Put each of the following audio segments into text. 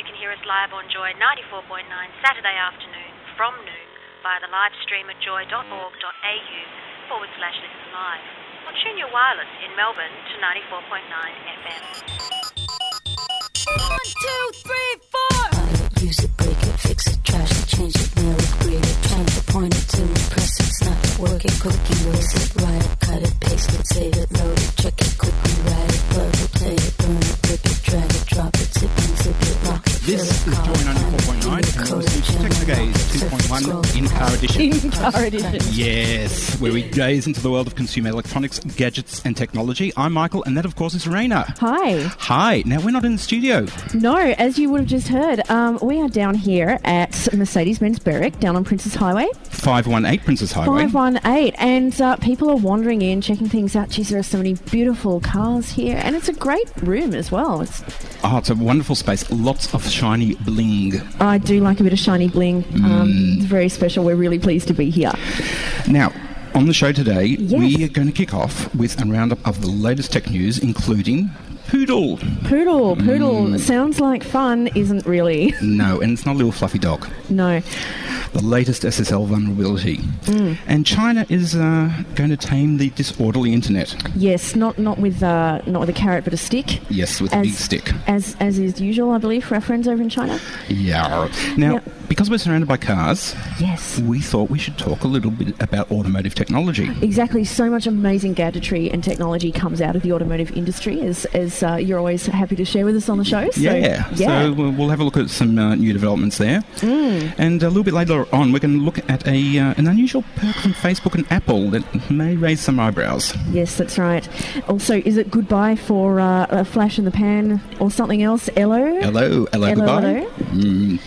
You can hear us live on Joy 94.9 Saturday afternoon from noon via the live stream at joy.org.au forward slash listen live. Or tune your wireless in Melbourne to 94.9 FM. One, two, three, four. Use it, break it, fix it, trash it, change it, nail it, grade it, change it, point it to me, press it, snap it, work it, cookie, erase it, write it, cut it, paste it, save it, load it, check it, quickly write it, plug it, play it, burn it, rip it, drag it, drop it, zip and zip it, rock it, This is Joy call it, 94.9 and code this is it, Technogaze 2.1 In Car edition. In car edition. Yes, where we gaze into the world of consumer electronics, gadgets, and technology. I'm Michael, and that, of course, is Raina. Hi. Hi. Now, we're not in the studio. No, as you would have just heard, um, we are down here at Mercedes-Benz Berwick, down on Princes Highway, 518 Princes Highway. 518, and uh, people are wandering in, checking things out. Geez, there are so many beautiful cars here, and it's a great room as well. It's, Oh, it's a wonderful space. Lots of shiny bling. I do like a bit of shiny bling. Um, it's very special. We're really pleased to be here. Now, on the show today, Yes. we are going to kick off with a roundup of the latest tech news, including Poodle. Poodle, poodle sounds like fun, isn't really. No, and it's not a little fluffy dog. no. The latest SSL vulnerability. And China is uh, going to tame the disorderly internet. Yes, not not with uh, not with a carrot, but a stick. Yes, with a big stick. As as is usual, I believe, for our friends over in China. Yeah. Now, because we're surrounded by cars, Yes. we thought we should talk a little bit about automotive technology. Exactly. So much amazing gadgetry and technology comes out of the automotive industry, as, as uh, you're always happy to share with us on the show. So, yeah. yeah. So we'll we'll have a look at some uh, new developments there. Mm. And a little bit later on, we're going to look at a uh, an unusual perk from Facebook and Apple that may raise some eyebrows. yes, that's right. Also, is it goodbye for uh, a flash in the pan or something else? Hello. Hello, hello, Hello, goodbye. hello. Mm.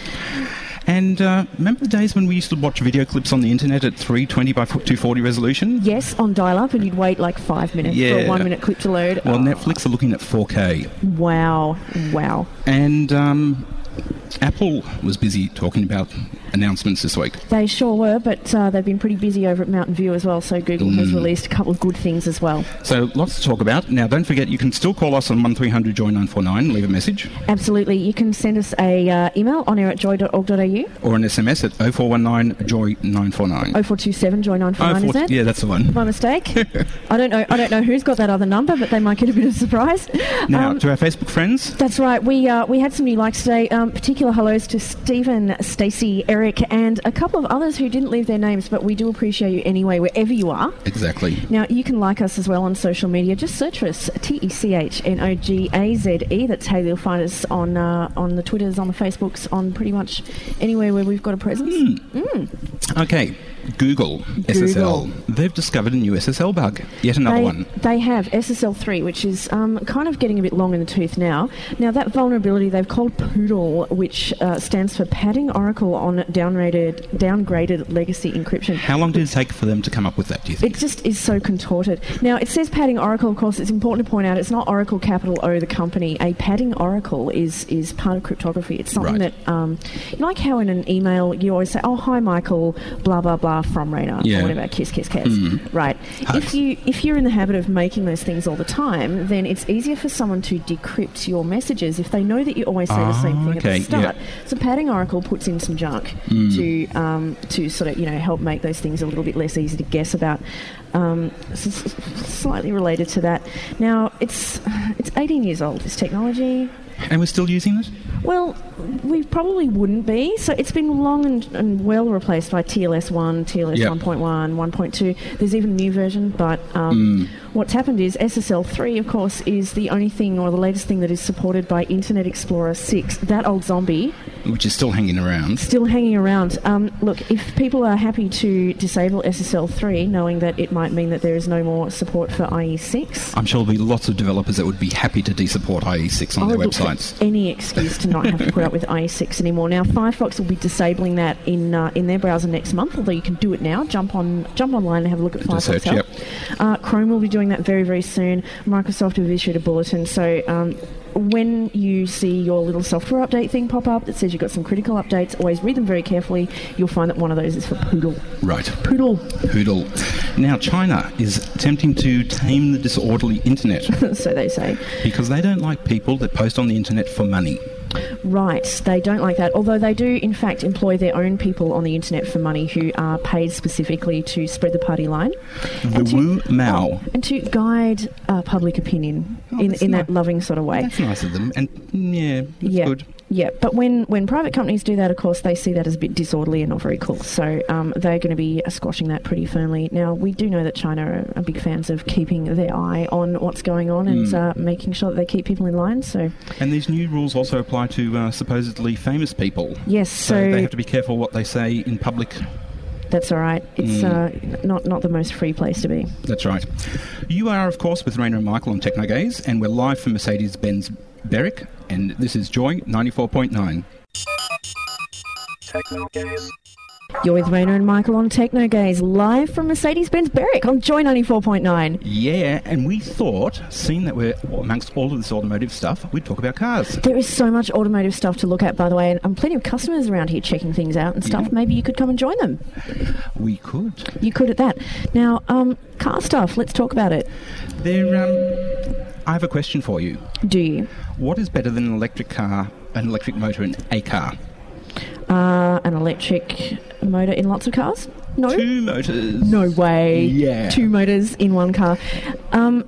And uh, remember the days when we used to watch video clips on the internet at 320 by 240 resolution? Yes, on dial-up, and you'd wait like five minutes for a one-minute clip to load. Well, Oh, Netflix are looking at 4K. Wow, wow. And um, Apple was busy talking about announcements this week. They sure were, but uh, they've been pretty busy over at Mountain View as well. So Google has Mm. released a couple of good things as well. So lots to talk about. Now, don't forget, you can still call us on 1300 Joy 949, leave a message, Absolutely, you can send us a uh, email on air at joy.org.au. or an SMS at 0419 Joy 949. 0427 joy 949 is it? yeah, that's the one. My mistake. I don't know. I don't know who's got that other number, but they might get a bit of a surprise. Now, Um, to our Facebook friends, that's right. We uh, we had some new likes today. Um, Um, particular hellos to Stephen, Stacey, Eric, and a couple of others who didn't leave their names, but we do appreciate you anyway, wherever you are. exactly. Now, you can like us as well on social media. Just search for us, T E C H N O G A Z E. That's how you'll find us on uh, on the Twitters, on the Facebooks, on pretty much anywhere where we've got a presence. Hmm. Hmm. Okay, Google, SSL. They've discovered a new SSL bug. Yet another They, one. they have SSL3, which is um, kind of getting a bit long in the tooth now. Now, that vulnerability they've called Poodle, which uh, stands for Padding Oracle on Downgraded, downgraded Legacy Encryption. How long did it take for them to come up with that, do you think? It just is so contorted. Now, it says padding oracle. Of course, it's important to point out it's not Oracle capital O, the company. A padding oracle is is part of cryptography. It's something Right. that, um, like how in an email you always say, "Oh, hi, Michael," blah blah blah from Raina Yeah. whatever, kiss kiss kiss. Mhm. Right. Hugs. If you if you're in the habit of making those things all the time, then it's easier for someone to decrypt your messages if they know that you always say the same thing okay, at the start. yeah. So padding oracle puts in some junk Mm. to um, to sort of you know help make those things a little bit less easy to guess about. Um, slightly related to that. Now it's it's 18 years old. This technology. And we're still using it? Well, we probably wouldn't be. So it's been long and, and well replaced by TLS 1, TLS Yep. 1.1, 1.2. There's even a new version, but um, What's happened is SSL3, of course, is the only thing or the latest thing that is supported by Internet Explorer 6. That old zombie which is still hanging around. still hanging around. Um, look, if people are happy to disable SSL3, knowing that it might mean that there is no more support for IE6, I'm sure there'll be lots of developers that would be happy to de-support IE6 on I their would look for websites. any excuse to not have to put up with IE6 anymore. Now, Firefox will be disabling that in uh, in their browser next month, although you can do it now. Jump on jump online and have a look at Firefox search, yep. Uh, Chrome will be doing that very very soon. Microsoft have issued a bulletin, so. Um, when you see your little software update thing pop up that says you've got some critical updates, always read them very carefully. You'll find that one of those is for Poodle. Right. Poodle. Poodle. Now, China is attempting to tame the disorderly internet so they say. because they don't like people that post on the internet for money. Right, they don't like that. Although they do, in fact, employ their own people on the internet for money who are paid specifically to spread the party line The to- Wu Mao. and to guide uh, public opinion Oh, in, in that loving sort of way. That's nice of them, and mm, yeah, yeah, good. Yeah. But when, when private companies do that, of course, they see that as a bit disorderly and not very cool. So um, they're going to be squashing that pretty firmly. Now, we do know that China are, are big fans of keeping their eye on what's going on and Hmm. uh, making sure that they keep people in line. So And these new rules also apply to uh, supposedly famous people. yes, So, so, they have to be careful what they say in public. that's all right. It's Mm. uh, not not the most free place to be. That's right. You are, of course, with Raina and Michael on Technogaze, and we're live from Mercedes Benz Berwick, and this is Joy 94.9. You're with Raina and Michael on Techno Gaze, live from Mercedes Benz Berwick on Joy 94.9. Yeah, and we thought, seeing that we're amongst all of this automotive stuff, we'd talk about cars. There is so much automotive stuff to look at, by the way, and um, plenty of customers around here checking things out and stuff. Yeah. Maybe you could come and join them. We could. You could at that. Now, um, car stuff, let's talk about it. There, um, I have a question for you. Do you? What is better than an electric car, an electric motor in a car? Uh, an electric motor in lots of cars? No. Two motors. No way. Yeah. Two motors in one car. Um,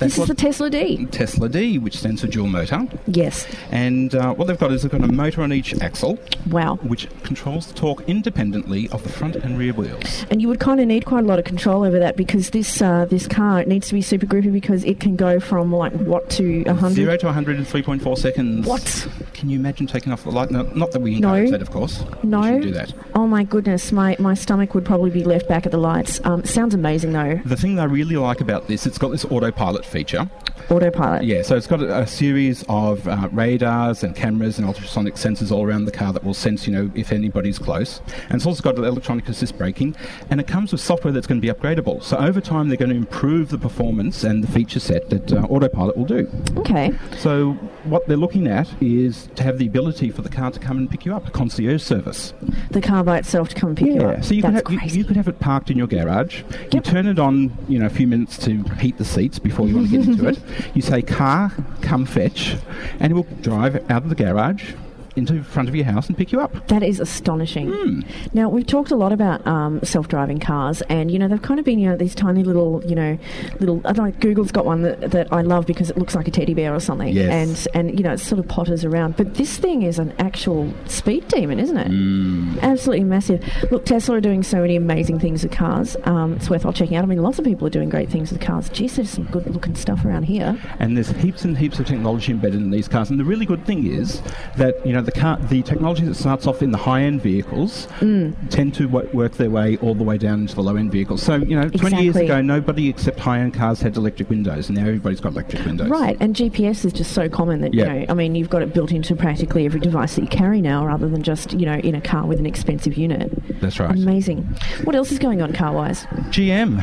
That's this is the Tesla D. Tesla D, which stands for dual motor. Yes. And uh, what they've got is they've got a motor on each axle, Wow. which controls the torque independently of the front and rear wheels. And you would kind of need quite a lot of control over that because this uh, this car it needs to be super grippy because it can go from like what to a hundred. Zero to 100 in 3.4 seconds. What? Can you imagine taking off the light? No, not that we No. encourage that, of course. No. do that. Oh my goodness, my, my stomach would probably be left back at the lights. Um, sounds amazing though. The thing I really like about this, it's got this autopilot feature. Autopilot. Yeah, so it's got a, a series of uh, radars and cameras and ultrasonic sensors all around the car that will sense, you know, if anybody's close. And it's also got electronic assist braking, and it comes with software that's going to be upgradable. So over time, they're going to improve the performance and the feature set that uh, autopilot will do. Okay. So what they're looking at is to have the ability for the car to come and pick you up, a concierge service. The car by itself to come and pick you up. so you could, That's have, you, you could have it parked in your garage. You turn it on, you know, a few minutes to heat the seats before you want to get into it. You say, "Car, come fetch," and it will drive out of the garage into front of your house and pick you up. That is astonishing. Hmm. Now we've talked a lot about um, self-driving cars, and you know they've kind of been you know these tiny little you know little. I don't know. Google's got one that, that I love because it looks like a teddy bear or something, Yes. and and you know it sort of potters around. But this thing is an actual speed demon, isn't it? Hmm. Absolutely massive. Look, Tesla are doing so many amazing things with cars. Um, it's worthwhile checking out. I mean, lots of people are doing great things with cars. Geez, there's some good looking stuff around here. And there's heaps and heaps of technology embedded in these cars. And the really good thing is that you know the car, the technology that starts off in the high-end vehicles Mm. tend to wo- work their way all the way down into the low-end vehicles. So you know, 20 years ago, nobody except high-end cars had electric windows, and now everybody's got electric windows. Right, and GPS is just so common that Yeah. you know, I mean, you've got it built into practically every device that you carry now, rather than just you know in a car with an expensive unit. That's right. Amazing. What else is going on car-wise? GM.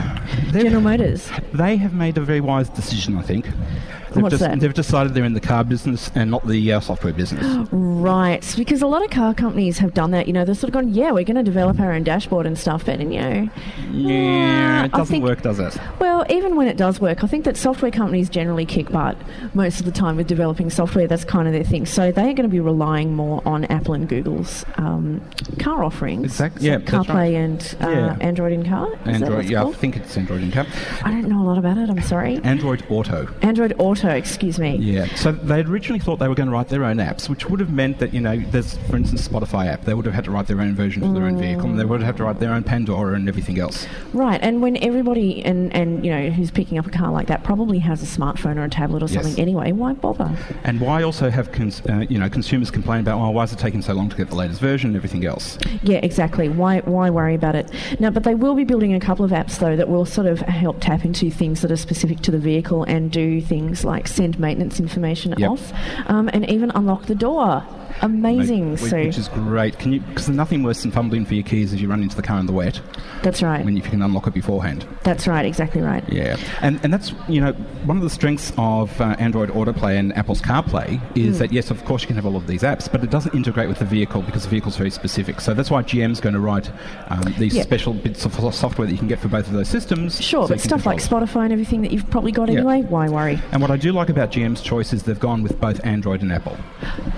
They've- General Motors. They have made a very wise decision, I think. They've, What's just- that? they've decided they're in the car business and not the uh, software business. Right, because a lot of car companies have done that. You know, they've sort of gone, yeah, we're going to develop our own dashboard and stuff, but and, you know, yeah, it doesn't think- work, does it? Well, even when it does work, I think that software companies generally kick butt most of the time with developing software. That's kind of their thing. So they're going to be relying more on Apple and Google's um, car offerings. Exactly. So yeah, CarPlay right. and uh, Yeah. Android in car. Is Android, yeah, I think it's Android in car. I don't know a lot about it. I'm sorry. Android Auto. Android Auto. Excuse me. Yeah, so they originally thought they were going to write their own apps, which would have meant that, you know, there's, for instance, Spotify app. They would have had to write their own version for their own vehicle, and they would have to write their own Pandora and everything else. Right, and when everybody and, and you know who's picking up a car like that probably has a smartphone or a tablet or Yes. something anyway, why bother? And why also have cons- uh, you know consumers complain about, oh, why is it taking so long to get the latest version and everything else? Yeah, exactly. Why why worry about it? Now, but they will be building a couple of apps though that will sort of help tap into things that are specific to the vehicle and do things like send maintenance information Yep. off, um, and even unlock the door. Amazing. Which, so which is great. Can you? Because there's nothing worse than fumbling for your keys as you run into the car in the wet that's right. when you can unlock it beforehand. That's right. Exactly right. Yeah, and and that's you know one of the strengths of uh, Android Autoplay and Apple's CarPlay is that yes, of course you can have all of these apps, but it doesn't integrate with the vehicle because the vehicle's very specific. So that's why GM's going to write um, these Yeah. special bits of software that you can get for both of those systems. Sure, so but stuff like. Spotify and everything that you've probably got Yeah. anyway, why worry? And what I do like about GM's choice is they've gone with both Android and Apple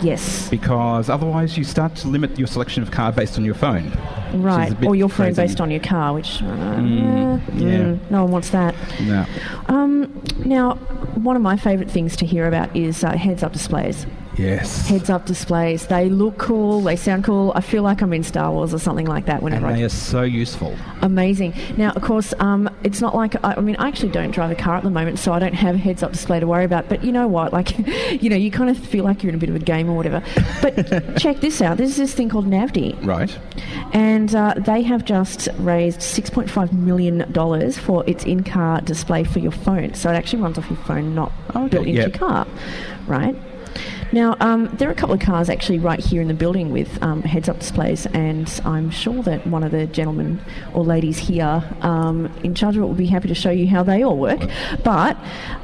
Yes. because otherwise you start to limit your selection of car based on your phone. Right, or your phone crazy. based on your car, which uh, Mm, yeah. mm, no one wants that. No. Um, now, one of my favourite things to hear about is uh, heads-up displays. Yes. Heads-up displays. They look cool. They sound cool. I feel like I'm in Star Wars or something like that. whenever and they I, They are so useful. amazing. Now, of course, um, it's not like I, I mean, I actually don't drive a car at the moment, so I don't have a heads-up display to worry about. But you know what? Like, you know, you kind of feel like you're in a bit of a game or whatever. But check this out. There's this thing called Navdy. Right. and uh, they have just raised $6.5 million for its in-car display for your phone. So it actually runs off your phone, not Okay, built into yeah. your car, right? Now, um, there are a couple of cars actually right here in the building with um, heads-up displays, and I'm sure that one of the gentlemen or ladies here um, in charge of it will be happy to show you how they all work. But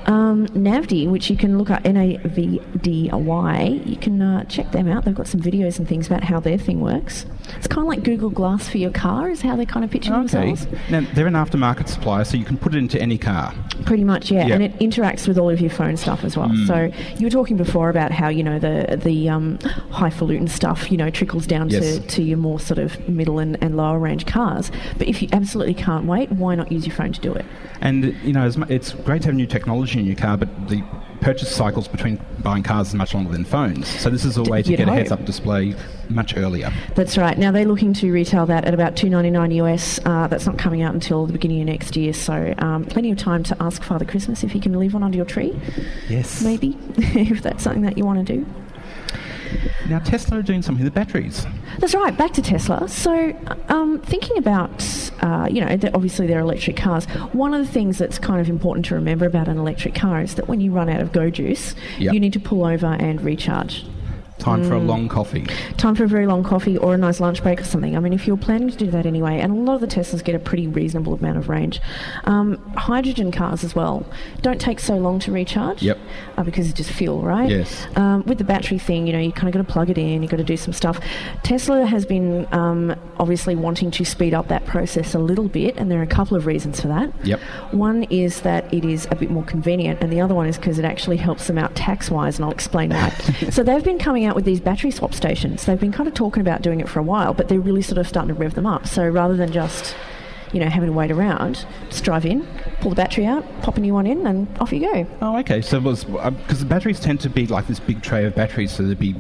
um, Navdy, which you can look up N-A-V-D-Y, you can uh, check them out. They've got some videos and things about how their thing works. It's kind of like Google Glass for your car, is how they're kind of picture Okay. themselves. Now they're an aftermarket supplier, so you can put it into any car. Pretty much, yeah. Yeah. And it interacts with all of your phone stuff as well. So you were talking before about how you know the the um, highfalutin stuff you know trickles down Yes. to, to your more sort of middle and, and lower range cars. But if you absolutely can't wait, why not use your phone to do it? And you know, as it's great to have new technology in your car, but the purchase cycles between buying cars is much longer than phones. So this is a way to you'd get a heads-up display much earlier. That's right. Now they're looking to retail that at about two ninety nine US. Uh, that's not coming out until the beginning of next year, so um, plenty of time to ask Father Christmas if he can leave one under your tree, Yes. maybe, if that's something that you want to do. Now Tesla are doing something with batteries. That's right. Back to Tesla. So, um, thinking about, uh, you know, obviously they're electric cars. One of the things that's kind of important to remember about an electric car is that when you run out of go juice, Yep. you need to pull over and recharge. Time for a Mm. long coffee. Time for a very long coffee or a nice lunch break or something. I mean, if you're planning to do that anyway, and a lot of the Teslas get a pretty reasonable amount of range. Um, hydrogen cars as well don't take so long to recharge. Yep. Uh, because it's just fuel, right? Yes. Um, with the battery thing, you know, you kind of got to plug it in, you've got to do some stuff. Tesla has been um, obviously wanting to speed up that process a little bit, and there are a couple of reasons for that. Yep. One is that it is a bit more convenient, and the other one is because it actually helps them out tax wise, and I'll explain why. so they've been coming out with these battery swap stations. They've been kind of talking about doing it for a while, but they're really sort of starting to rev them up. So rather than just you know, having to wait around, just drive in, pull the battery out, pop a new one in, and off you go. Oh, okay. So it was uh, because the batteries tend to be like this big tray of batteries, so there'd be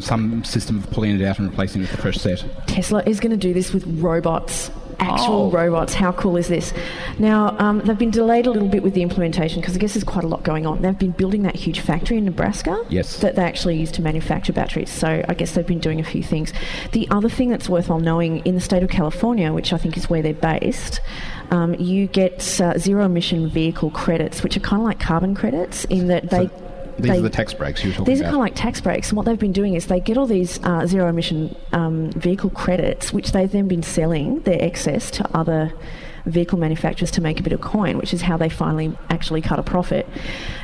some system of pulling it out and replacing it with a fresh set. Tesla is going to do this with robots. Actual Oh. robots. How cool is this? Now, um, they've been delayed a little bit with the implementation because I guess there's quite a lot going on. They've been building that huge factory in Nebraska Yes. that they actually use to manufacture batteries. So I guess they've been doing a few things. The other thing that's worthwhile knowing in the state of California, which I think is where they're based, um, you get uh, zero emission vehicle credits, which are kind of like carbon credits in that they. These they are the tax breaks you were talking these are kind of like tax breaks, and what they've been doing is they get all these uh, zero emission um, vehicle credits, which they've then been selling their excess to other vehicle manufacturers to make a bit of coin, which is how they finally actually cut a profit.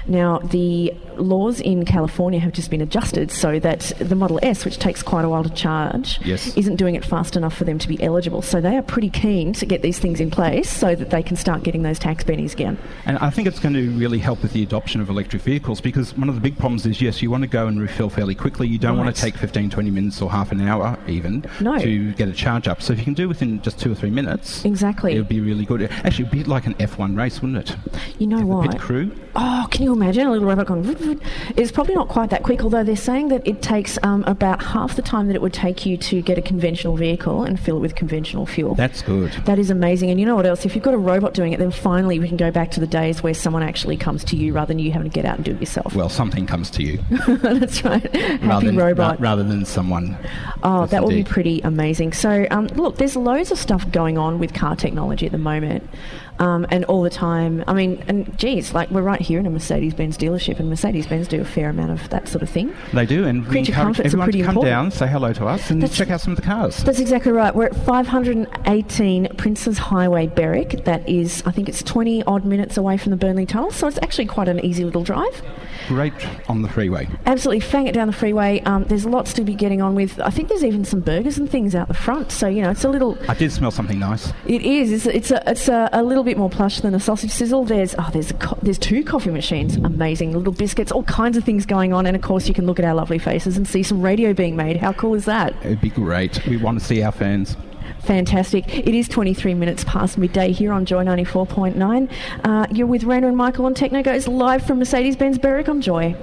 Now, the laws in California have just been adjusted so that the Model S, which takes quite a while to charge, Yes. isn't doing it fast enough for them to be eligible. So they are pretty keen to get these things in place so that they can start getting those tax bennies again. And I think it's going to really help with the adoption of electric vehicles because one of the big problems is yes, you want to go and refill fairly quickly. You don't want to take 15, 20 minutes or half an hour even No. to get a charge up. So if you can do it within just two or three minutes, Exactly. it would be really good. Actually, it'd be like an F1 race, wouldn't it? You know what? pit crew. oh, can you imagine a little robot going? vroom, vroom? It's probably not quite that quick, although they're saying that it takes um, about half the time that it would take you to get a conventional vehicle and fill it with conventional fuel. That's good. That is amazing. And you know what else? If you've got a robot doing it, then finally we can go back to the days where someone actually comes to you rather than you having to get out and do it yourself. Well, something comes to you That's right. Happy rather than, robot. ra- rather than someone. Oh, that would be pretty amazing. So, um, look, there's loads of stuff going on with car technology the moment, um, and all the time. I mean, and geez, like we're right here in a Mercedes-Benz dealership, and Mercedes-Benz do a fair amount of that sort of thing. They do, and we Creature comforts are everyone to pretty come important. down, say hello to us, and That's- check out some of the cars. That's exactly right. We're at 518 Princes Highway, Berwick. That is, I think it's 20 odd minutes away from the Burnley Tunnel, so it's actually quite an easy little drive. Great on the freeway. Absolutely, fang it down the freeway. Um, there's lots to be getting on with. I think there's even some burgers and things out the front, so you know it's a little. I did smell something nice. It is. It's, it's a it's a, a little bit more plush than a sausage sizzle. There's oh there's a co- there's two coffee machines, amazing little biscuits, all kinds of things going on, and of course you can look at our lovely faces and see some radio being made. How cool is that? It'd be great. We want to see our fans. Fantastic. It is 23 minutes past midday here on Joy 94.9. Uh, you're with Raina and Michael on Techno Gaze live from Mercedes Benz Berwick on Joy.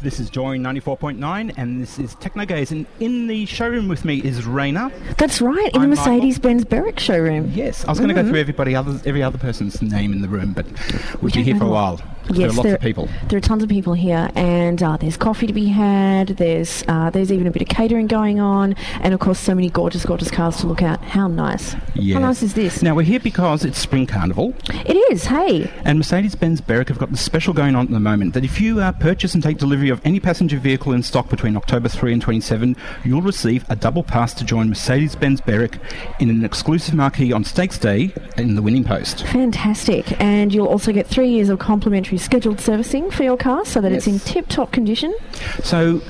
This is Joy 94.9, and this is Technogaze. And in the showroom with me is Raina. That's right, in I'm the Mercedes Benz Berwick showroom. Yes, I was going to go mm-hmm. through everybody other, every other person's name in the room, but we've been don't here for a while. All. there are lots there, of people. There are tons of people here, and uh, there's coffee to be had. There's uh, there's even a bit of catering going on, and of course, so many gorgeous, gorgeous cars to look at. How nice! Yes. How nice is this? Now, we're here because it's Spring Carnival, It is. Hey, and Mercedes Benz Berwick have got this special going on at the moment that if you uh, purchase and take delivery of any passenger vehicle in stock between October 3 and 27, you'll receive a double pass to join Mercedes Benz Berwick in an exclusive marquee on Stakes Day in the winning post. fantastic! And you'll also get three years of complimentary scheduled servicing for your car, so that it's in tip-top condition. So,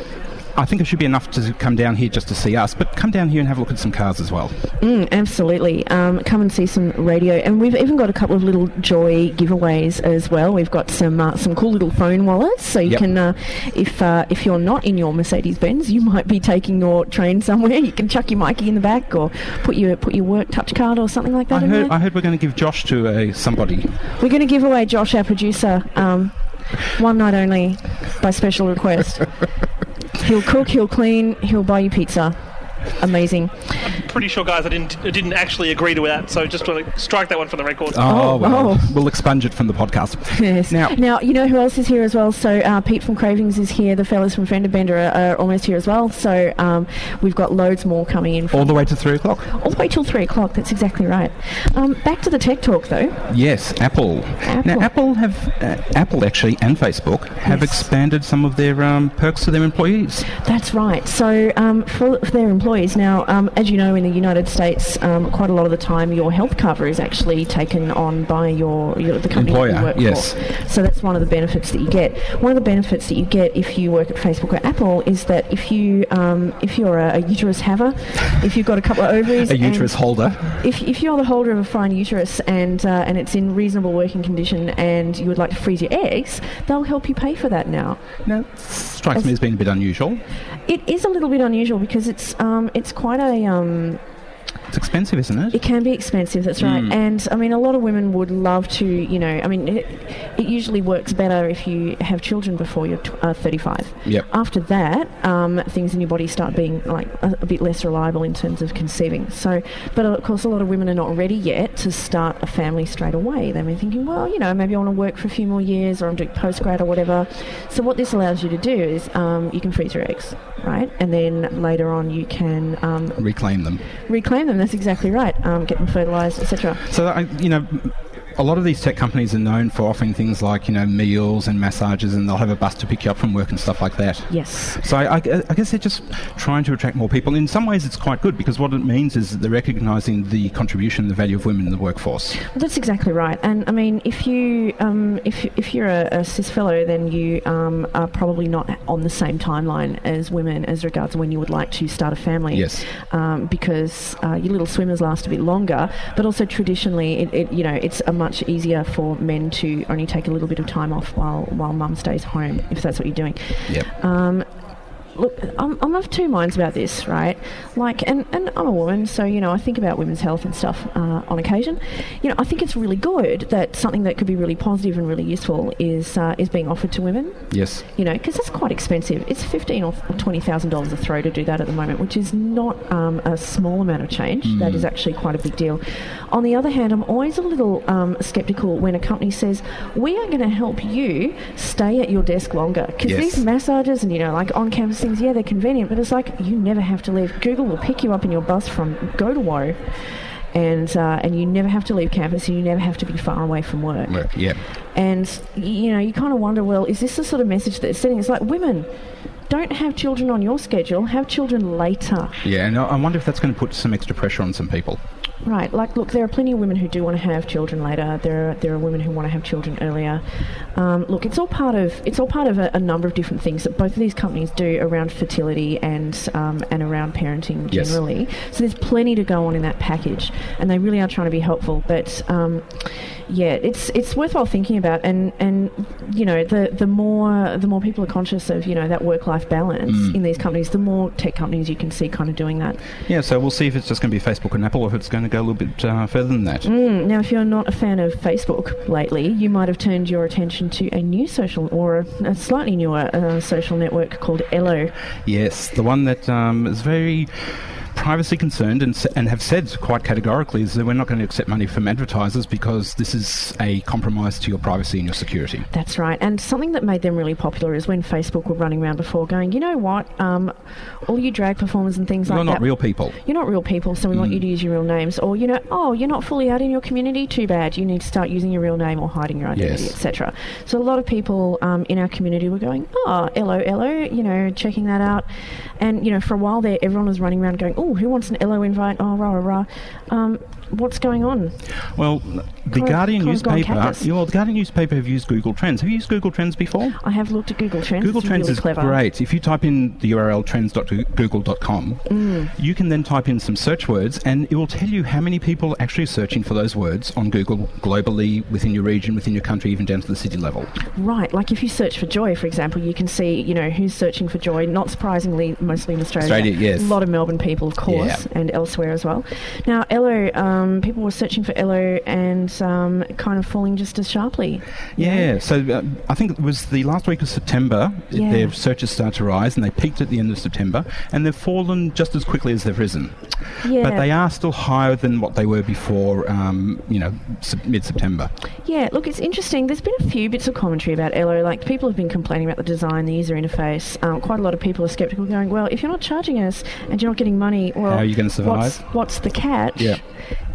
I think it should be enough to come down here just to see us, but come down here and have a look at some cars as well. Mm, absolutely. Um, come and see some radio, and we've even got a couple of little joy giveaways as well. We've got some uh, some cool little phone wallets, so you Yep. can, uh, if uh, if you're not in your Mercedes Benz, you might be taking your train somewhere. You can chuck your Myki in the back, or put your put your work touch card or something like that I in heard, there. I heard we're going to give Josh to uh, somebody. We're going to give away Josh, our producer, um, one night only by special request. he'll cook, he'll clean, he'll buy you pizza. Amazing. pretty sure, guys, I didn't I didn't actually agree to that. So just want to strike that one from the record. Oh, Oh, well, oh. we'll expunge it from the podcast. Yes. Now- Now, you know who else is here as well? So, uh, Pete from Cravings is here. The fellas from Fender Bender are, are almost here as well. So, um, we've got loads more coming in. All the way to three o'clock? all the way till three o'clock. That's exactly right. Um, back to the tech talk, though. Yes, Apple. Apple. Now, Apple have, uh, Apple actually, and Facebook have Yes. expanded some of their um, perks to their employees. That's right. So, um, for, for their employees, now, um, as you know, in the United States, um, quite a lot of the time, your health cover is actually taken on by your, your the company that Employer, you work yes. for. So that's one of the benefits that you get. One of the benefits that you get if you work at Facebook or Apple is that if you um, if you're a, a uterus haver, if you've got a couple of ovaries, A uterus holder. if, if you're the holder of a fine uterus and uh, and it's in reasonable working condition and you would like to freeze your eggs, they'll help you pay for that now. Now, strikes me as being a bit unusual. It is a little bit unusual because it's um, it's quite a um, It's expensive, isn't it? it can be expensive. That's right. Mm. And I mean, a lot of women would love to. You know, I mean, it, it usually works better if you have children before you're tw- uh, 35. Yep. After that, um, things in your body start being like a, a bit less reliable in terms of conceiving. So, but of course, a lot of women are not ready yet to start a family straight away. They may be thinking, well, you know, maybe I want to work for a few more years, or I'm doing postgrad or whatever. So, what this allows you to do is um, you can freeze your eggs, right? And then later on, you can um, Reclaim them. reclaim them. That's exactly right. Um, get them fertilised, etc. So, I, you know, a lot of these tech companies are known for offering things like, you know, meals and massages, and they'll have a bus to pick you up from work and stuff like that. Yes. So I, I guess they're just trying to attract more people. In some ways, it's quite good because what it means is that they're recognising the contribution, the value of women in the workforce. That's exactly right. And I mean, if you um, if if you're a, a cis fellow, then you um, are probably not on the same timeline as women as regards when you would like to start a family. Yes. Um, because uh, your little swimmers last a bit longer, but also traditionally, it, it you know it's a much easier for men to only take a little bit of time off while while mum stays home if that's what you're doing. Yep. Um, look, I'm, I'm of two minds about this, right? Like, and, and I'm a woman, so, you know, I think about women's health and stuff uh, on occasion. You know, I think it's really good that something that could be really positive and really useful is, uh, is being offered to women. Yes. You know, because that's quite expensive. It's fifteen or twenty thousand dollars a throw to do that at the moment, which is not um, a small amount of change. That is actually quite a big deal. On the other hand, I'm always a little um, skeptical when a company says we are going to help you stay at your desk longer because Yes. these massages and you know like on-campus things, yeah, they're convenient, but it's like you never have to leave. Google will pick you up in your bus from go to whoa. And uh, and you never have to leave campus, and you never have to be far away from work. Work. Yeah. And you know, you kind of wonder, well, is this the sort of message that it's sending? It's like women don't have children on your schedule, have children later. Yeah, and I wonder if that's going to put some extra pressure on some people. Right. Like, look, there are plenty of women who do want to have children later. There are there are women who want to have children earlier. Um, look, it's all part of it's all part of a, a number of different things that both of these companies do around fertility and um, and around parenting Yes. generally. So there's plenty to go on in that package, and they really are trying to be helpful. But um, yeah, it's it's worthwhile thinking about, and and you know the the more the more people are conscious of you know that work life balance in these companies, the more tech companies you can see kind of doing that. Yeah, so we'll see if it's just going to be Facebook and Apple or if it's going to go a little bit uh, further than that. Mm, now, if you're not a fan of Facebook lately, you might have turned your attention to a new social or a, slightly newer uh, social network called Ello. Yes, the one that um, is very privacy concerned and, and have said quite categorically is that we're not going to accept money from advertisers because this is a compromise to your privacy and your security. That's right. And something that made them really popular is when Facebook were running around before going, you know what, um, all you drag performers and things You're like that. You're not real people. You're not real people, so we want you to use your real names. Or, you know, oh, you're not fully out in your community? Too bad. You need to start using your real name or hiding your identity, Yes. etc. So a lot of people um, in our community were going, oh, hello, hello, you know, checking that out. And, you know, for a while there, everyone was running around going, oh, who wants an Ello invite? Oh, rah, rah, rah. Um, what's going on? Well, the Guardian come on, go on, newspaper. well, the Guardian newspaper have used Google Trends. Have you used Google Trends before? I have looked at Google Trends. Google It's Trends really is clever. great. If you type in the URL trends.google.com, Mm. you can then type in some search words and it will tell you how many people are actually searching for those words on Google globally, within your region, within your country, even down to the city level. Right, like if you search for joy, for example, you can see, you know, who's searching for joy. Not surprisingly, mostly in Australia. Australia, yes. A lot of Melbourne people, of course, Yeah. and elsewhere as well. Now, Ello, um, people were searching for Ello and um, kind of falling just as sharply. Yeah, so uh, I think it was the last week of September, Yeah. their searches started to rise and they peaked at the end of September and they've fallen just as quickly as they've risen. Yeah. But they are still higher than what they were before, um, you know, mid September. Yeah, look, it's interesting. There's been a few bits of commentary about Ello. Like, people have been complaining about the design, the user interface. Um, quite a lot of people are skeptical, going, well, if you're not charging us and you're not getting money, well, How are you gonna survive? What's, what's the catch? Yeah.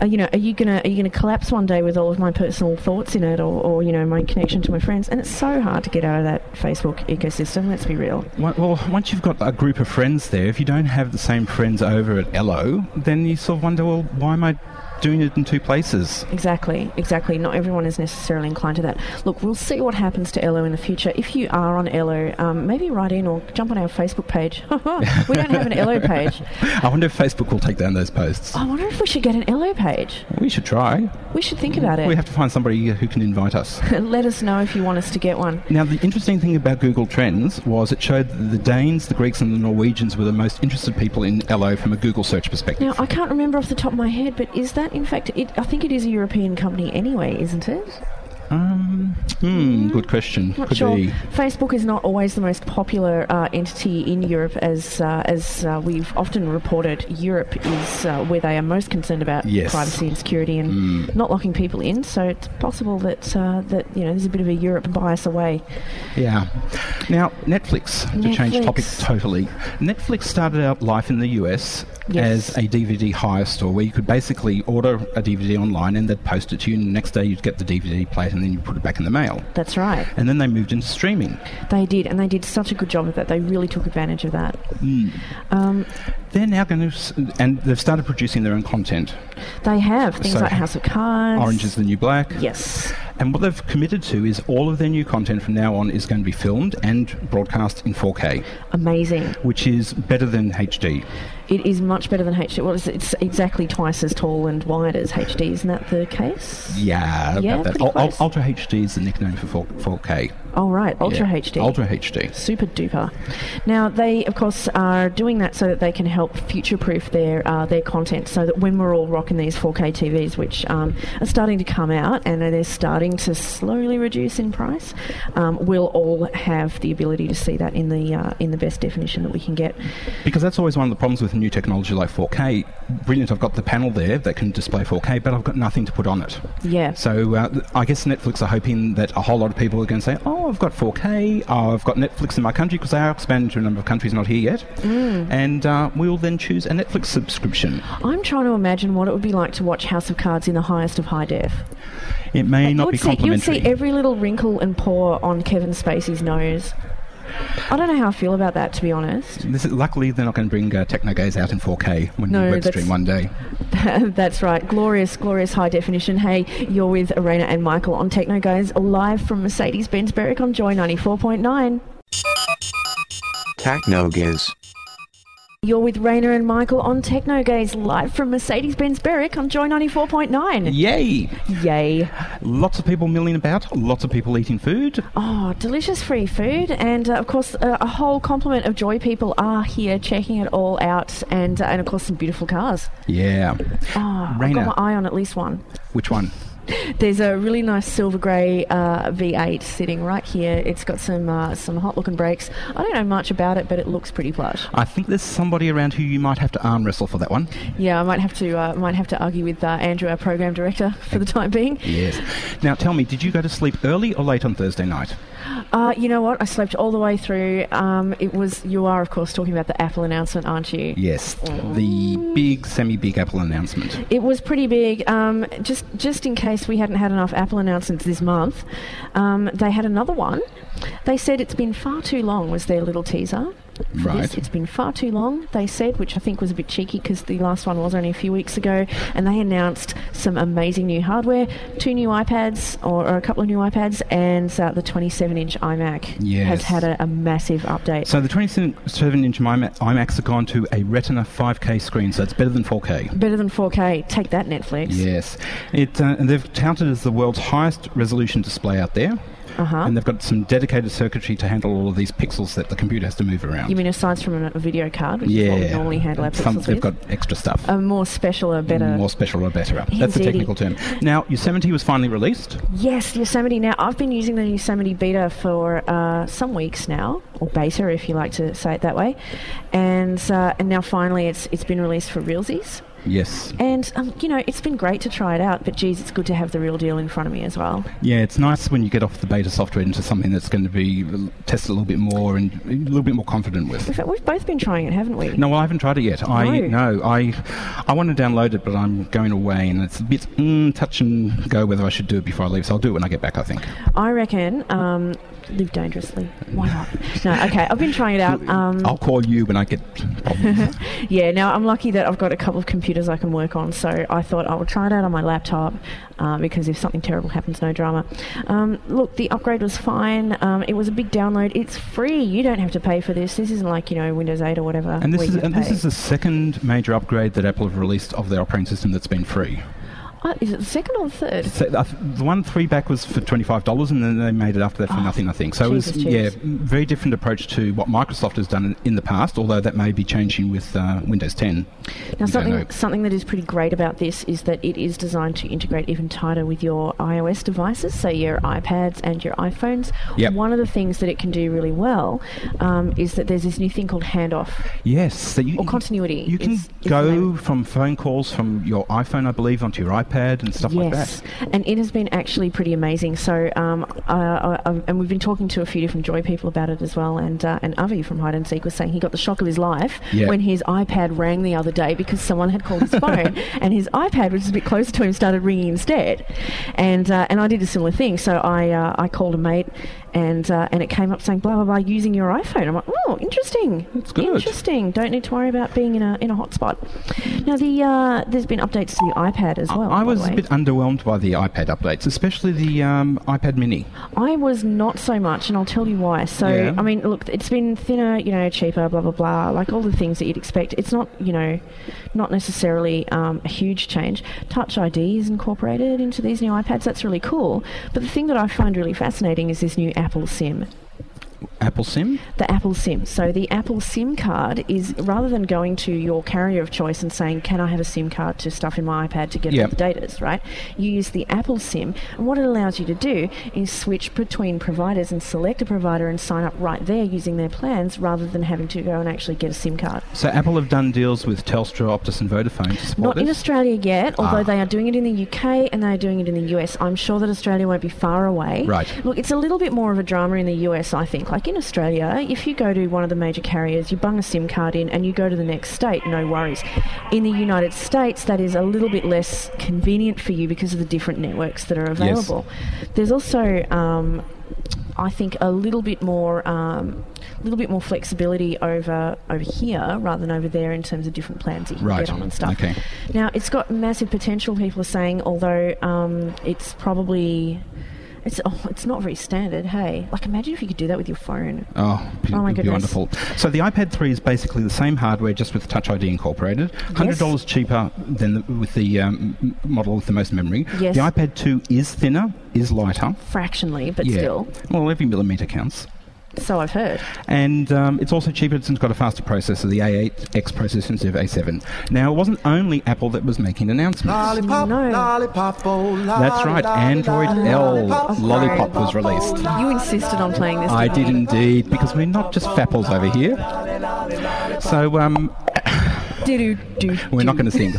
You know, are you gonna are you gonna collapse one day with all of my personal thoughts in it, or, or you know, my connection to my friends? And it's so hard to get out of that Facebook ecosystem. Let's be real. Well, well, once you've got a group of friends there, if you don't have the same friends over at Ello, then you sort of wonder, well, why am I doing it in two places? Exactly, exactly. Not everyone is necessarily inclined to that. Look, we'll see what happens to Ello in the future. If you are on Ello, um, maybe write in or jump on our Facebook page. we don't have an Ello page. I wonder if Facebook will take down those posts. I wonder if we should get an Ello page. We should try. We should think about it. We have to find somebody who can invite us. Let us know if you want us to get one. Now, the interesting thing about Google Trends was it showed that the Danes, the Greeks, and the Norwegians were the most interested people in Ello from a Google search perspective. Now, I can't remember off the top of my head, but is that in fact? It, I think it is a European company anyway, isn't it? Um, hmm, good question. Not Could sure. be. Facebook is not always the most popular uh, entity in Europe, as uh, as uh, we've often reported. Europe is uh, where they are most concerned about Yes. privacy and security and not locking people in. So it's possible that uh, that you know there's a bit of a Europe bias away. Yeah. Now, Netflix, to change Netflix. topic totally. Netflix started out life in the US Yes. as a DVD hire store where you could basically order a DVD online and they'd post it to you, and the next day you'd get the DVD plate and then you put it back in the mail. That's right. And then they moved into streaming. They did, and they did such a good job of that. They really took advantage of that. Um, they're now going to, and they've started producing their own content. They have things So- like House of Cards. Orange is the New Black. Yes. And what they've committed to is all of their new content from now on is going to be filmed and broadcast in 4K, Amazing. which is better than HD. It is much better than HD. Well, it's, it's exactly twice as tall and wide as HD. Isn't that the case? Yeah, Yeah, about that. pretty Ul- ul- close. Ultra HD is the nickname for 4- 4K. Oh, right. Ultra Yeah. HD. Ultra HD. Super duper. Now they, of course, are doing that so that they can help future-proof their uh, their content, so that when we're all rocking these 4K TVs, which um, are starting to come out and they're starting to slowly reduce in price, um, we'll all have the ability to see that in the uh, in the best definition that we can get. Because that's always one of the problems with new technology like 4K. Brilliant, I've got the panel there that can display 4K, but I've got nothing to put on it. Yeah. So uh, I guess Netflix are hoping that a whole lot of people are going to say, "Oh, I've got 4K. Oh, I've got Netflix in my country because they are expanding to a number of countries not here yet." Mm. And uh, we'll then choose a Netflix subscription. I'm trying to imagine what it would be like to watch House of Cards in the highest of high def. It may not be see, you'd see every little wrinkle and pore on Kevin Spacey's nose. I don't know how I feel about that, to be honest. This is, luckily, they're not going to bring uh, Techno Gaze out in 4K when No, you web that's- stream one day. That's right. Glorious, glorious high definition. Hey, you're with Arena and Michael on Techno Gaze, live from Mercedes Benz Berwick on Joy 94.9. Technogaze. You're with Raina and Michael on Techno Gaze, live from Mercedes Benz Berwick on Joy 94.9. Yay! Yay. Lots of people milling about, lots of people eating food. Oh, delicious free food. And uh, of course, uh, a whole complement of Joy people are here checking it all out. And, uh, and of course, some beautiful cars. Yeah. Oh, I've got my eye on at least one. Which one? There's a really nice silver grey uh, V8 sitting right here. It's got some uh, some hot looking brakes. I don't know much about it, but it looks pretty plush. I think there's somebody around who you might have to arm wrestle for that one. Yeah, I might have to uh, might have to argue with uh, Andrew, our program director, for the time being. Yes. Now tell me, did you go to sleep early or late on Thursday night? Uh, you know what? I slept all the way through. Um, it was you are of course talking about the Apple announcement, aren't you? Yes. The big, semi-big Apple announcement. It was pretty big. Um, just just in case we hadn't had enough Apple announcements this month, um, they had another one. They said it's been far too long. Was their little teaser? Right. This. It's been far too long. They said, which I think was a bit cheeky because the last one was only a few weeks ago, and they announced some amazing new hardware: two new iPads or, or a couple of new iPads, and uh, the 27-inch iMac has had a, a massive update. So the 27-inch iMac- iMacs have gone to a Retina 5K screen, so it's better than 4K. Better than 4K. Take that, Netflix. Yes, it uh, and they've touted as the world's highest resolution display out there, Uh-huh. and they've got some dedicated circuitry to handle all of these pixels that the computer has to move around. You mean aside from a, video card, which yeah, is what we normally handle our Some, pixels they've with? got extra stuff. a more special, a better. More special or better. That's the technical term. Now, Yosemite was finally released. Yes, Yosemite. Now, I've been using the Yosemite beta for uh, some weeks now, or beta, if you like to say it that way, and uh, and now finally it's it's been released for realsies. Yes. And um, you know, it's been great to try it out, but geez, it's good to have the real deal in front of me as well. Yeah, it's nice when you get off the beta software into something that's going to be tested a little bit more and a little bit more confident with. In fact, we've both been trying it, haven't we? No, well, I haven't tried it yet. I No. no, I I want to download it, but I'm going away, and it's a bit mm, touch and go whether I should do it before I leave. So I'll do it when I get back. I think. I reckon. Um, live dangerously. Why not? No, okay. I've been trying it out. Um, I'll call you when I get problems. Yeah, now I'm lucky that I've got a couple of computers I can work on, so I thought I would try it out on my laptop uh, because if something terrible happens, no drama. Um, look, the upgrade was fine. Um, it was a big download. It's free. You don't have to pay for this. This isn't like you know Windows 8 or whatever. and this is and this is the second major upgrade that Apple have released of their operating system that's been free. Oh, is it the second or the third? So, uh, the one three back was for twenty five dollars, and then they made it after that for Oh, nothing. I think so. It was Jesus, yeah, very different approach to what Microsoft has done in, the past. Although that may be changing with uh, Windows ten. Now, something something that is pretty great about this is that it is designed to integrate even tighter with your iOS devices, so your iPads and your iPhones. Yep. One of the things that it can do really well um, is that there's this new thing called handoff. Yes, so you, Or continuity You can is- go from phone calls from your iPhone, I believe, onto your iPad iPad and stuff like Yes, that. and it has been actually pretty amazing. So, um, uh, uh, and we've been talking to a few different Joy people about it as well. And uh, and Avi from Hide and Seek was saying he got the shock of his life Yeah. when his iPad rang the other day because someone had called his phone, and his iPad, which is a bit closer to him, started ringing instead. And uh, and I did a similar thing. So I uh, I called a mate. And uh, and it came up saying blah blah blah using your iPhone. I'm like, oh, interesting. That's good. Interesting. Don't need to worry about being in a in a hotspot. Now the uh, there's been updates to the iPad as well. I was a bit underwhelmed by the iPad updates, especially the um, iPad Mini. I was not so much, and I'll tell you why. So, Yeah. I mean, look, it's been thinner, you know, cheaper, blah blah blah, like all the things that you'd expect. It's not, you know, not necessarily um, a huge change. Touch ID is incorporated into these new iPads. That's really cool. But the thing that I find really fascinating is this new Apple SIM. Apple SIM? The Apple SIM. So the Apple SIM card is rather than going to your carrier of choice and saying, "Can I have a SIM card to stuff in my iPad to get Yep. all the data?" Right? You use the Apple SIM, and what it allows you to do is switch between providers and select a provider and sign up right there using their plans, rather than having to go and actually get a SIM card. So Apple have done deals with Telstra, Optus, and Vodafone to support Not in. Australia yet, although Ah. they are doing it in the UK and they are doing it in the US. I'm sure that Australia won't be far away. Right. Look, it's a little bit more of a drama in the US, I think. Like in Australia, if you go to one of the major carriers, you bung a SIM card in and you go to the next state, no worries. In the United States, that is a little bit less convenient for you because of the different networks that are available. There's also, um, I think, a little bit more. Um, a little bit more flexibility over over here rather than over there in terms of different plans that you can Right. get on and stuff. Okay. Now, it's got massive potential, people are saying, although um, it's probably. It's, oh, it's not very standard, hey. Like, imagine if you could do that with your phone. Oh, be, Oh my goodness. wonderful. So the iPad 3 is basically the same hardware, just with Touch ID incorporated. Hundred dollars cheaper than the, with the um, model with the most memory. Yes. The iPad 2 is thinner, is lighter. Fractionally, but yeah. still. Well, every millimetre counts. So I've heard. And um, it's also cheaper. Since it's got a faster processor, the A8X processor instead of A7. Now, it wasn't only Apple that was making announcements. Lollipop, No. lollipop, oh, That's right, Android L Lollipop was released. You insisted on playing this. I didn't did you? indeed, because we're not just fapples over here. So, um. We're not going to sing.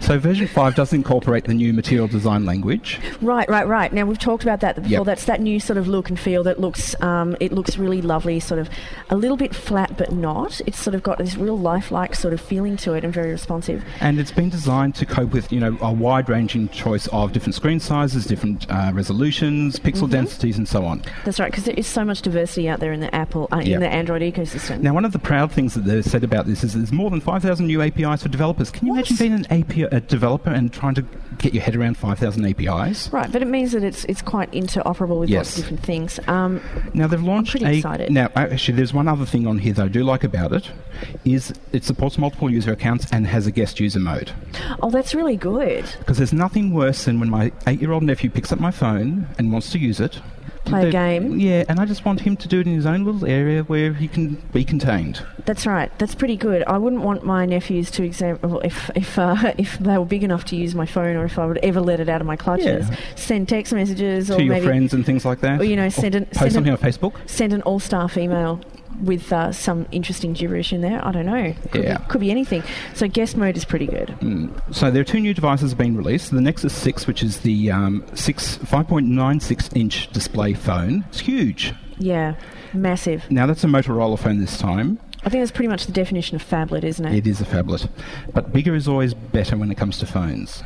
so, version 5 does incorporate the new material design language. Right, right, right. Now we've talked about that before. Yep. That's that new sort of look and feel that looks, um, it looks really lovely. Sort of a little bit flat, but not. It's sort of got this real lifelike sort of feeling to it, and very responsive. And it's been designed to cope with, you know, a wide-ranging choice of different screen sizes, different uh, resolutions, pixel Mm-hmm. densities, and so on. That's right, because there is so much diversity out there in the Apple, uh, Yep. in the Android ecosystem. Now, one of the proud things that they've said about this is there's more than 5,000 new APIs for developers. Can you imagine being an API, a developer and trying to get your head around 5,000 APIs? Right, but it means that it's it's quite interoperable with Yes. lots of different things. Um, Now they've launched a. excited. Now, actually, there's one other thing on here that I do like about it, is it supports multiple user accounts and has a guest user mode. oh, that's really good. Because there's nothing worse than when my eight-year-old nephew picks up my phone and wants to use it. Play a The- game. Yeah, and I just want him to do it in his own little area where he can be contained. That's right. That's pretty good. I wouldn't want my nephews to example if if uh, if they were big enough to use my phone, or if I would ever let it out of my clutches. Yeah. Send text messages, or to your maybe friends and things like that. or, you know, send an- post send something an- on Facebook. send an all-staff email with uh, some interesting gibberish in there. I don't know. Could Yeah. be, could be anything. So guest mode is pretty good. So there are two new devices being released. The Nexus 6, which is the um, 6 5.96 inch display phone. It's huge. Yeah, massive. Now that's a Motorola phone this time. I think that's pretty much the definition of phablet, isn't it? It is a phablet. But bigger is always better when it comes to phones.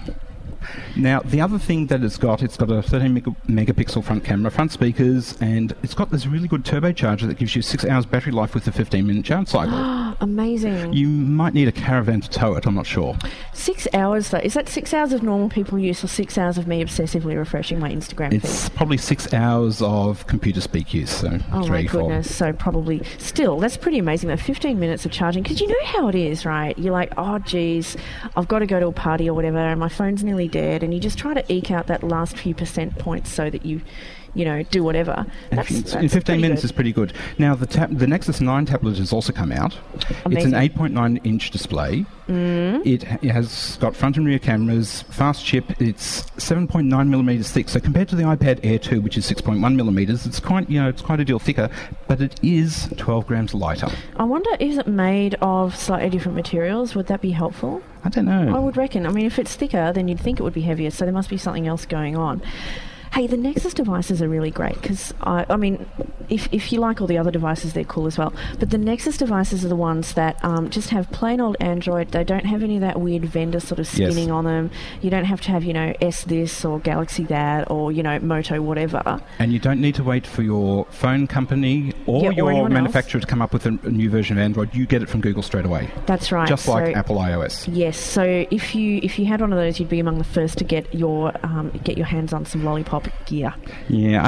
Now, the other thing that it's got, it's got a 13 mega- megapixel front camera, front speakers, and it's got this really good turbocharger that gives you six hours battery life with a 15 minute charge cycle. Amazing. you might need a caravan to tow it, I'm not sure. Six hours though. Is that six hours of normal people use, or six hours of me obsessively refreshing my Instagram feed? It's probably six hours of computer speak use, so Oh my goodness! So probably still, that's pretty amazing. Though, fifteen minutes of charging because you know how it is, right? You're like, oh geez, I've got to go to a party or whatever, and my phone's nearly dead, and you just try to eke out that last few percent points so that you, you know, do whatever. That's, in that's 15 minutes good. is pretty good. Now, the, tab- the Nexus 9 tablet has also come out. Amazing. It's an 8.9 inch display. Mm. It, it has got front and rear cameras, fast chip. It's 7.9 millimeters thick. So compared to the iPad Air 2, which is 6.1 millimeters, it's quite you know it's quite a deal thicker. But it is 12 grams lighter. I wonder, is it made of slightly different materials? Would that be helpful? I don't know. I would reckon. I mean, if it's thicker, then you'd think it would be heavier, so there must be something else going on. Hey, the Nexus devices are really great because I, I mean, if, if you like all the other devices, they're cool as well. But the Nexus devices are the ones that um, just have plain old Android. They don't have any of that weird vendor sort of Yes. spinning on them. You don't have to have, you know, S this or Galaxy that or, you know, Moto whatever. And you don't need to wait for your phone company or Yeah, or your else. manufacturer to come up with a, a new version of Android. You get it from Google straight away, That's right. just like So- Apple iOS. Yes, so if you if you had one of those, you'd be among the first to get your um, get your hands on some lollipop gear. Yeah,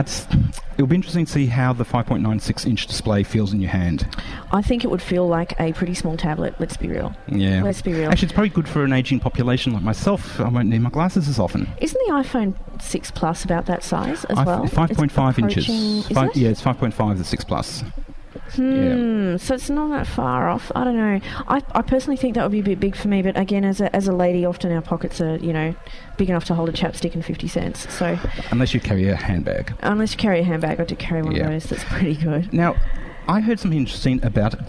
it'll be interesting to see how the 5.96 inch display feels in your hand. I think it would feel like a pretty small tablet. Let's be real. Yeah. Let's be real. Actually, it's probably good for an aging population like myself. I won't need my glasses as often. Isn't the iPhone 6 Plus about that size as I- well? 5.5 inches. Five-? Yeah, it's 5.5 the 6 Plus. Yeah. Hmm, so it's not that far off. I don't know. I, I personally think that would be a bit big for me, but again, as a, as a lady, often our pockets are, you know, big enough to hold a chapstick and 50 cents. So Unless you carry a handbag. unless you carry a handbag, I do carry one Yeah. of those. That's pretty good. Now, I heard something interesting about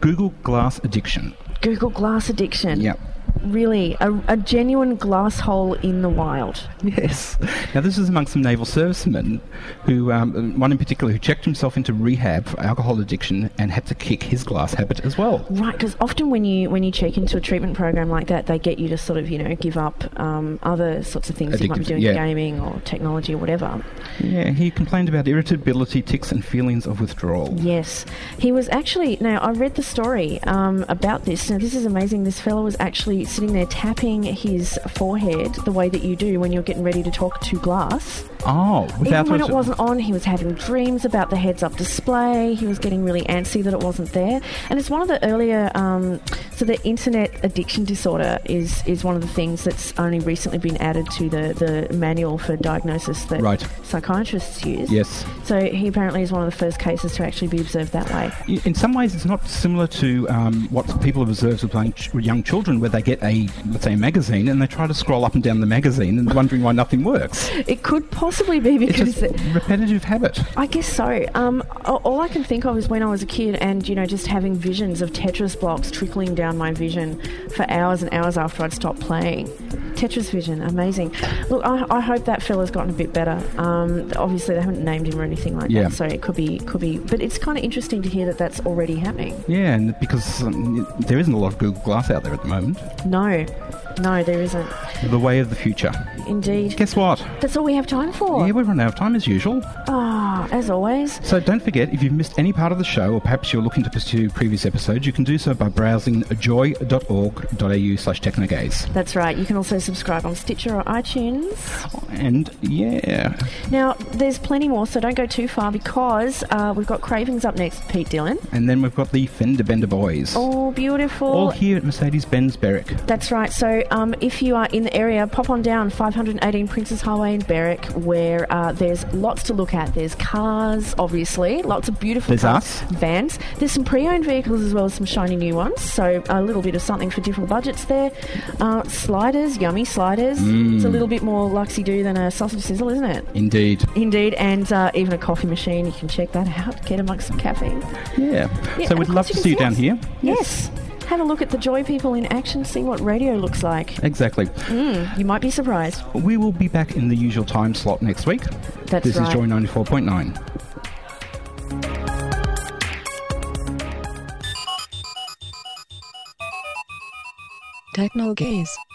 Google Glass addiction. Google Glass addiction. Yep. Really, a, a genuine glass hole in the wild. Yes. Now, this is amongst some naval servicemen who, um, one in particular, who checked himself into rehab for alcohol addiction and had to kick his glass habit as well. Right, because often when you when you check into a treatment program like that, they get you to sort of you know give up um, other sorts of things you might be doing, yeah. gaming or technology or whatever. Yeah, he complained about irritability, tics, and feelings of withdrawal. Yes, he was actually. Now I read the story um, about this. Now this is amazing. This fellow was actually sitting there tapping his forehead the way that you do when you're getting ready to talk to glass. Oh, without Even when it wasn't on, he was having dreams about the heads-up display. He was getting really antsy that it wasn't there. And it's one of the earlier. Um, so the internet addiction disorder is is one of the things that's only recently been added to the the manual for diagnosis that Right. psychiatrists use. Yes. So he apparently is one of the first cases to actually be observed that way. In some ways, it's not similar to um, what people have observed with young, children, where they get a, let's say, a magazine and they try to scroll up and down the magazine and wondering why nothing works. It could possibly be It's because. just repetitive habit. I guess so. Um, all I can think of is when I was a kid and, you know, just having visions of Tetris blocks trickling down my vision for hours and hours after I'd stopped playing. Tetris vision, amazing. Look, I, I hope that fella's gotten a bit better. Um, obviously, they haven't named him or anything like Yeah. that, so it could be, could be. But it's kind of interesting to hear that that's already happening. Yeah, and because um, there isn't a lot of Google Glass out there at the moment. No, no, there isn't. The way of the future. Indeed. Guess what? That's all we have time for. Yeah, we've run out of time as usual. Ah, as always. So don't forget, if you've missed any part of the show, or perhaps you're looking to pursue previous episodes, you can do so by browsing joy.org.au slash technogaze. That's right. You can also subscribe on Stitcher or iTunes. And yeah, Now, there's plenty more, so don't go too far because uh, we've got Cravings up next, Pete Dillon. and then we've got the Fender Bender Boys. Oh, beautiful. All here at Mercedes-Benz Berwick. That's right. So, um, if you are in the area, pop on down 518 Princes Highway in Berwick, where uh, there's lots to look at. There's cars, obviously, lots of beautiful There's cars, us. vans. There's some pre-owned vehicles as well as some shiny new ones. So, a little bit of something for different budgets there. Uh, sliders, yummy sliders. Mm. It's a little bit more luxy do than a sausage sizzle, isn't it? Indeed. Indeed, and uh, even a coffee machine. You can check that out. Get amongst some caffeine. Yeah. Yeah, so we'd love to see you down see here. us. Yes. Have a look at the Joy people in action, see what radio looks like. Exactly. Mm, you might be surprised. We will be back in the usual time slot next week. That's this right. is Joy 94.9. Techno Gaze